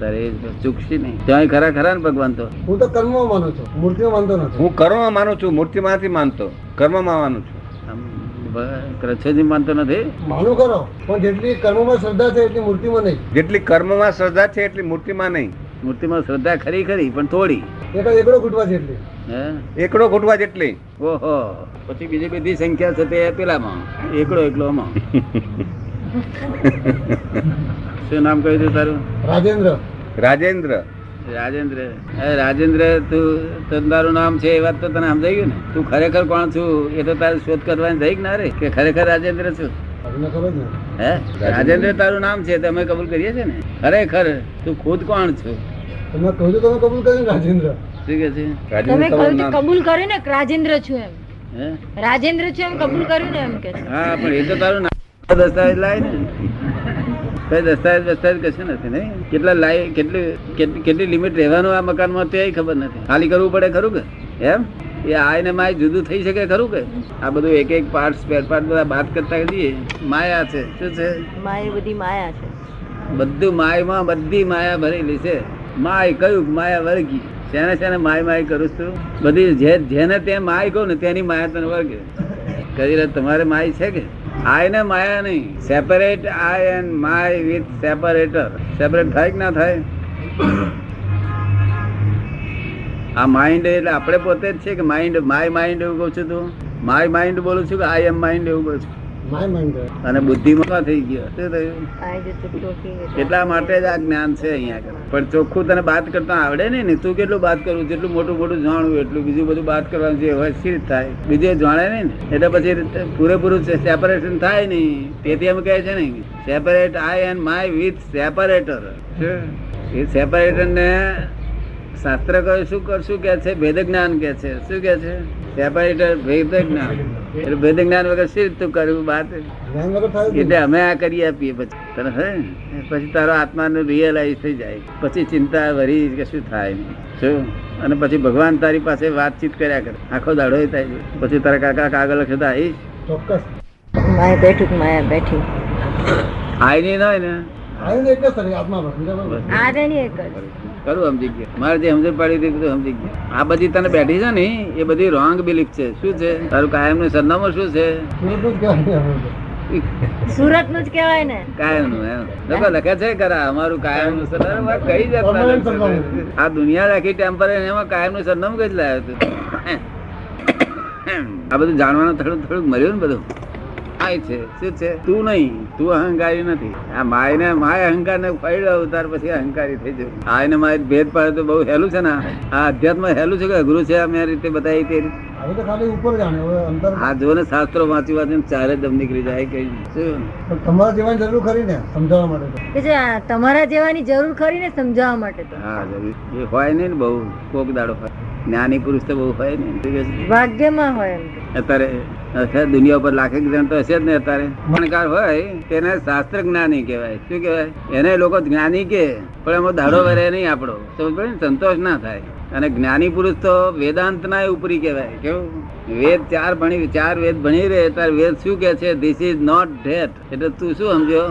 તારે ચૂકશી નહીં. ત્યાં ખરા ખરા ને ભગવાન તો? હું તો કર્મમાં માનું છું. મૂર્તિમાં માનતો નથી. હું કર્મ માનું છું મૂર્તિમાંથી માનતો. કર્મમાં માનું છું. માનતો નથી? માનું કરો પણ જેટલી કર્મમાં શ્રદ્ધા છે એટલી મૂર્તિમાં નહીં. જેટલી કર્મમાં શ્રદ્ધા છે એટલી મૂર્તિમાં નહીં. મૂર્તિમાં શ્રદ્ધા ખરી ખરી પણ થોડી. એકડો ઘૂંટવા જેટલી. હે? એકડો ઘૂંટવા જેટલી. ઓહો. પછી બીજી બધી સંખ્યા છે તે પેલામાં. એકડો એકલોમાં. શું નામ કહ્યું તું તારું? રાજેન્દ્ર. રાજેન્દ્ર. રાજેન્દ્ર. રાજેન્દ્ર તું તને તારું નામ છે એ વાત તો તને સમજાઈ ગયું ને? તું ખરેખર કોણ છું એ તો તારે શોધ કરવાની થઈ ના રે? કે ખરેખર રાજેન્દ્ર છું? હે? રાજેન્દ્ર તારું નામ છે તમે કબૂલ કરીએ છે ને? ખરેખર તું ખુદ કોણ છું? તમે કહું તો તમે કબૂલ કર્યું ને રાજેન્દ્ર. શું કે છે? તમે કહ્યું કબૂલ કર્યું ને રાજેન્દ્ર છું એમ. રાજેન્દ્ર છું એમ કબૂલ કર્યું ને એમ કે હા પણ એ તો તારું નામ દસ્તાવેજ લાય ને. દસ્તાવેજ દસ્તાવેજ કશું નથી નહીં? કેટલા લાઈ કેટલી કેટલી કેટલી લિમિટ રહેવાનું આ મકાનમાં તે ખબર નથી. ખાલી કરવું પડે ખરું કે? એમ? એ આય ને માય જુદું થઈ શકે ખરું કે? આ બધું એક એક પાર્ટ સ્પેર પાર્ટ બધા બાદ કરતા જઈએ માયા છે. શું છે? માય બધી માયા છે. બધું માયમાં બધી માયા ભરેલી છે. માય કયું માયા વર્ગી? શેને શેને માય માય કરું છું? બધી જે જેને તે માય કહું ને તેની માયા તને વર્ગે. કરી તમારે માય છે કે? આય ને માયા નહીં. Separate I and my with separator separate થાય કે ના થાય? આ માઇન્ડ એટલે આપણે પોતે જ છે કે માઇન્ડ માય માઇન્ડ એવું કહું છું તું? માય માઇન્ડ બોલું છું કે આઈ એમ માઇન્ડ એવું કહું છું? અને બુદ્ધિમાં થઈ ગયો? શું થયું? એટલા માટે જ આ જ્ઞાન છે અહીંયા. પણ ચોખ્ખું તને બાત કરતા આવડે નહીં ને? તું કેટલું બાત કરવું જેટલું મોટું મોટું જાણવું એટલું બીજું બધું બાત કરવાનું જે હોય થાય? બીજું જાણે નહીં ને? એટલે પછી પૂરેપૂરું સેપરેશન થાય નહીં. તેથી એમ કહે છે ને separate I and my with separator A separator ને શાસ્ત્ર કહે શું કર શું કે છે? ભેદ જ્ઞાન કે છે. શું કે છે? સેપરેટર ભેદ જ્ઞાન એટલે ભેદ જ્ઞાન વગર શી તું કરવું વાત એટલે અમે આ કરી આપીએ પછી. તને હે? પછી તારો આત્માનું રિયલાઇઝ થઈ જાય. પછી ચિંતા વરી શું થાય? શું? અને પછી ભગવાન તારી પાસે વાતચીત કર્યા કરે. આખો દાડો થાય પછી તારા કાકા કાગળ લખે આવીશ. ચોક્કસ. માયા બેઠું કે માયા બેઠી. આઈ નહીં હોય ને? આવ્યું એક જ તરીકે આત્મા પર બીજા કોઈ બસ. આ રેની એક જ. કરું સમજી ગયા મારે જે સમજણ પાડી હતી બધું સમજી ગયા. આ બધી તને બેઠી છે ને એ બધી રોંગ બિલીફ છે. શું છે? તારું કાયમનું સરનામું શું છે? સુરતનું જ કહેવાય ને અમે તો. સુરતનું જ કહેવાય ને. કાયમનું એમ. લોકો લખે છે ખરા અમારું કાયમનું સરનામું કઈ? સરનામું. આ દુનિયા રાખી ટેમ્પરે એમાં કાયમનું સરનામું કઈ લાવ્યું લાવ્યો તું આ બધું જાણવાનું થોડું થોડુંક મળ્યું ને બધું. આ છે. શું છે? તું નહીં. તું અહંકારી નથી. આ માય ને માય અહંકાર ને ફાયડો અવતાર પછી અહંકારી થઈ જવું આ ને માય ભેદ પાડે તો બહુ હેલું છે ને. આ અધ્યાત્મ હેલું છે કે અઘરું છે? આ મેં રીતે બતાવી તે જો ને શાસ્ત્રો વાંચી ચારે દમ નીકળી જાય કઈ તમારા જેવાની જરૂર ખરી ને સમજાવવા માટે કે તમારા જેવાની જરૂર ખરી ને સમજાવવા માટે હા જરૂર. એ હોય નહીં ને બહુ. કોક દાડો હોય. જ્ઞાની પુરુષ તો બહુ હોય ને ભાગ્યમાં હોય અત્યારે અત્યારે દુનિયા ઉપર લાખેક જણ તો હશે જ ને અત્યારે. ભણકાર હોય તેને શાસ્ત્ર જ્ઞાની કહેવાય. શું કહેવાય? એને લોકો જ્ઞાની કે પણ એમાં દાડો વરે નહીં આપણો. સમજ પડે ને? સંતોષ ના થાય. અને જ્ઞાની પુરુષ તો વેદાંત ના ઉપરી કહેવાય. કેવું? વેદ ચાર ભણી ચાર વેદ ભણી રહે ત્યારે વેદ શું કે છે? ધીસ ઇઝ નોટ ડેથ એટલે તું શું સમજો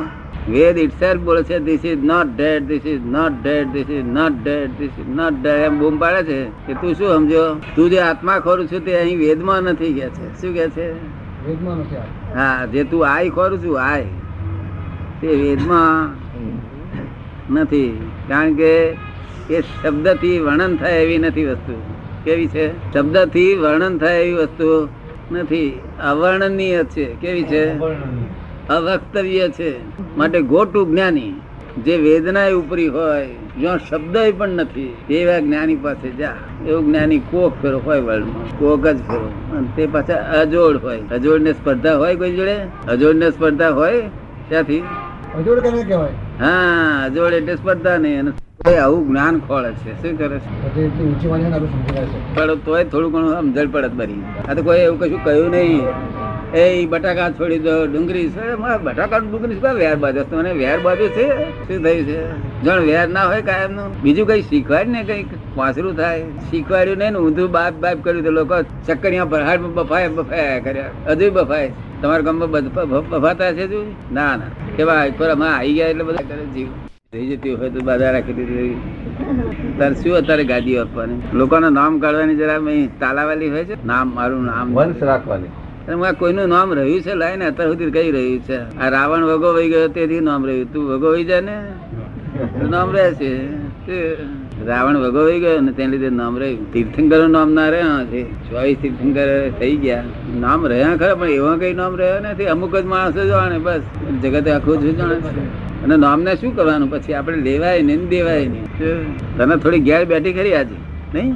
વેદ ઇટસેલ્ફ બોલે છે this is not dead this is not dead this is not dead this is not dead એમ બૂમ પાડે છે કે તું શું સમજો? તું જે આત્મા ખોરું છું તે અહીં વેદમાં નથી કે છે. શું કે છે? વેદમાં નથી હા જે તું આય ખોરું છું આય તે વેદમાં નથી. કારણ કે એ શબ્દથી વર્ણન થાય એવી નથી વસ્તુ. કેવી છે? શબ્દથી વર્ણન થાય એવી વસ્તુ નથી. અવર્ણનીય છે. કેવી છે? અવક્તવ્ય છે. માટે ગોટુ જ્ઞાની જે વેદના ઉપરી હોય જ્યાં શબ્દ પણ નથી એવા જ્ઞાની પાસે જા. એવું જ્ઞાની કોક ફેરો હોય વર્લ્ડમાં કોક જ ફેરો. અને તે પાછા અજોડ હોય. અજોડ ને સ્પર્ધા હોય કોઈ જોડે? અજોડ ને સ્પર્ધા હોય? ત્યાંથી અજોડ કેને કહેવાય? હા અજોડ એટલે સ્પર્ધા નહીં. અને આવું જ્ઞાન ખોળે છે. શું કરે છે? પણ તોય થોડું ઘણું સમજણ પડત બરી આ તો કોઈ એવું કશું કહ્યું નહીં. એ બટાકા છોડી દો, ડુંગળી છે બટાકા, ડુંગળી શું વેર બાજુ? મને વેર બાજુ છે, શું થયું છે? જણ વેર ના હોય કાયમનું. બીજું કઈ શીખવાડ ને કંઈક? વાસરું થાય. શીખવાડ્યું નહીં ને ઊંધું બાપ બાપ કર્યું તો લોકો ચક્કરિયા ભરહાડ બફાય બફાયા કર્યા હજુ બફાય. તમારા ગામમાં બફ- બફ- બફાતા છે શું ના ના. કેવા પર અમે આવી ગયા એટલે બધા કરે જીવ. થઈ જતી હોય તો બાધા રાખી દીધી તારે શું અત્યારે ગાદી આપવાની? લોકોના નામ કાઢવાની જરા તાલાવાલી હોય છે? નામ, મારું નામ. વંશ રાખવાની. આ કોઈનું નામ રહ્યું છે લાઈને અત્યાર સુધી કઈ રહ્યું છે? આ રાવણ વગો વહી ગયો તેથી નામ રહ્યું. તું વગો વહી જાય ને. નામ રહે છે. રાવણ વગો વહી ગયો ને તેને લીધે નામ રહ્યું. તીર્થંકર નામ ના રહ્યા છે. ચોવીસ તીર્થંકર થઈ ગયા. નામ રહ્યા ખરા, પણ એવા કઈ નામ રહ્યા નથી. અમુક જ માણસો જાણે બસ. જગતે આખું જ જાણે છે. અને નામને શું કરવાનું? પછી આપણે લેવાય નહીં દેવાય નહીં. તને થોડી ઘેર બેઠી ખરી આજે, નહીં?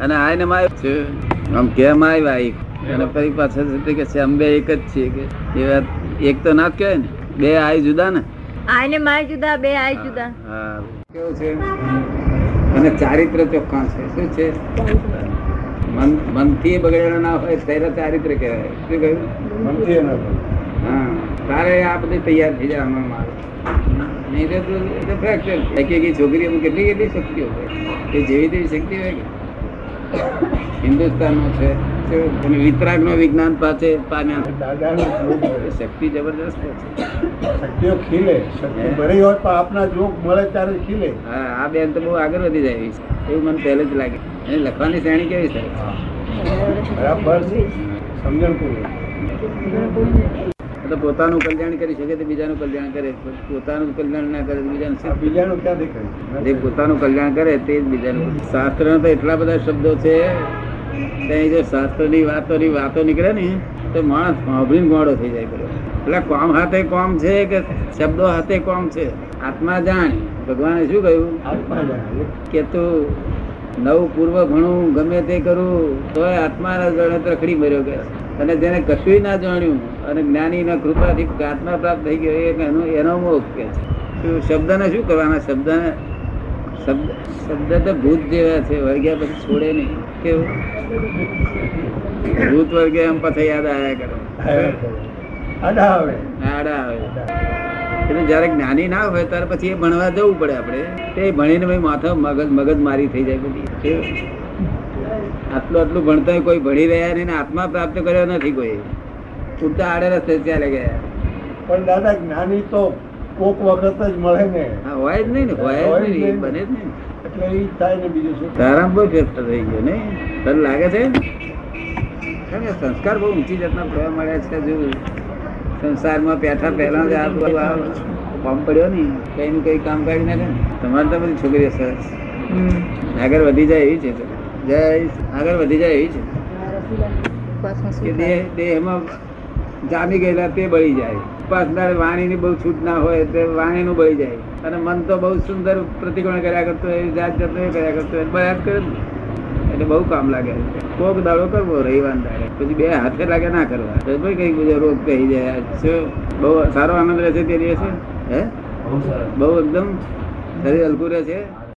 અને આ ને માય છે આમ કેમ આવ્યા અને ફરી પાછળ છે કે છે અંબે એક જ છે કે એ વાત એક તો ના કહેવાય ને બે આય જુદા ને. આય ને માય જુદા બે આય જુદા. હા. કેવું છે? અને ચારિત્ર ચોખ્ખા છે શું છે? મન મનથી બગડેલો ના હોય ત્યારે ચારિત્ર કહેવાય. શું કહ્યું? મનથી. હા. તારે આ બધી તૈયાર થઈ જાય આમાં મારું. નહીં તો છે. એક એક છોકરીઓમાં કેટલી કેટલી શક્તિઓ હોય. એ જેવી તેવી શક્તિ હોય કે? હિન્દુસ્તાનમાં છે. અને વિતરાગનો વિજ્ઞાન પાસે. શક્તિ જબરદસ્ત છે. શક્તિઓ ખીલે. શક્તિ ભરી હોય પણ આપના જોગ મળે ત્યારે ખીલે. હા આ બેન તો બહુ આગળ વધી જાય છે એવું મને પહેલે જ લાગે. એને લખવાની શ્રેણી કેવી છે? બરાબર સમજણ પૂર્વક તો પોતાનું કલ્યાણ કરી શકે તો બીજાનું કલ્યાણ કરે. પોતાનું કલ્યાણ ના કરે તો બીજાનું બીજાનું ક્યાં દેખાય? જે પોતાનું કલ્યાણ કરે તે જ બીજાનું. શાસ્ત્ર તો એટલા બધા શબ્દો છે ત્યાં જો શાસ્ત્રની વાતોની વાતો નીકળે ને તો માણસ સાંભળીને ગોળો થઈ જાય પેલો એટલે કોમ હાથે કોમ છે કે શબ્દો હાથે કોમ છે? આત્મા જાણ. ભગવાને શું કહ્યું? આત્મા જાણે. કે તું નવ પૂર્વ ભણું ગમે તે કરું તોય આત્માના જાણે રખડી મર્યો કે અને જેને કશું ના જાણ્યું અને જ્ઞાનીના કૃપાથી આત્મા પ્રાપ્ત થઈ ગયો એનો એનો મોક્ષ કે છે. શબ્દને શું કરવાના? શબ્દને શબ્દ શબ્દ તો ભૂત જેવા છે વર્ગ્યા પછી છોડે નહીં. કેવું? ભૂત વર્ગે એમ પછી યાદ આવ્યા કરે. આડા આવે. આડા આવે. એટલે જયારે જ્ઞાની ના હોય ત્યારે પછી એ ભણવા જવું પડે આપણે. તે ભણીને ભાઈ માથો મગજ મગજ મારી થઈ જાય બધી. કેવું? આટલું આટલું ભણતા કોઈ ભણી રહ્યા નહીં આત્મા પ્રાપ્ત કર્યો નથી કોઈ. ઉડતા આડે રસ્તે ચાલે ગયા. પણ દાદા જ્ઞાની તો કોક વખત જ મળે ને. હા હોય જ નહીં ને હોય જ નહીં એ બને જ નહીં. એટલે એ થાય ને બીજું શું? તારામ બહુ ફેરફાર થઈ ગયો ને તને લાગે છે? કારણ કે સંસ્કાર બહુ ઊંચી જાતના પડવા મળ્યા છે જો સંસારમાં પેઠા પહેલા જ આ બધું આ કામ પડ્યો ને કઈ નું કઈ કામ કાઢી નાખે ને. તમારે તો બધી છોકરીઓ સરસ. આગળ વધી જાય એવી છે જય આગળ વધી જાય એવી છે. દેહ દેહમાં જામી ગયેલા તે બળી જાય. ઉપાસના વાણીની બહુ છૂટ ના હોય તે વાણીનું બળી જાય. અને મન તો બહુ સુંદર પ્રતિકોણ કર્યા કરતો હોય જાત જાત કર્યા કરતો હોય જ કરે એટલે બહુ કામ લાગે કોક દાડો કરવો રવિવાર દાડે. પછી બે હાથે લાગે ના કરવા? તો ભાઈ કઈ બીજો રોગ કહી જાય બહુ સારો આનંદ રહેશે તે દિવસે? હે? બહુ એકદમ શરીર હલકું રહે છે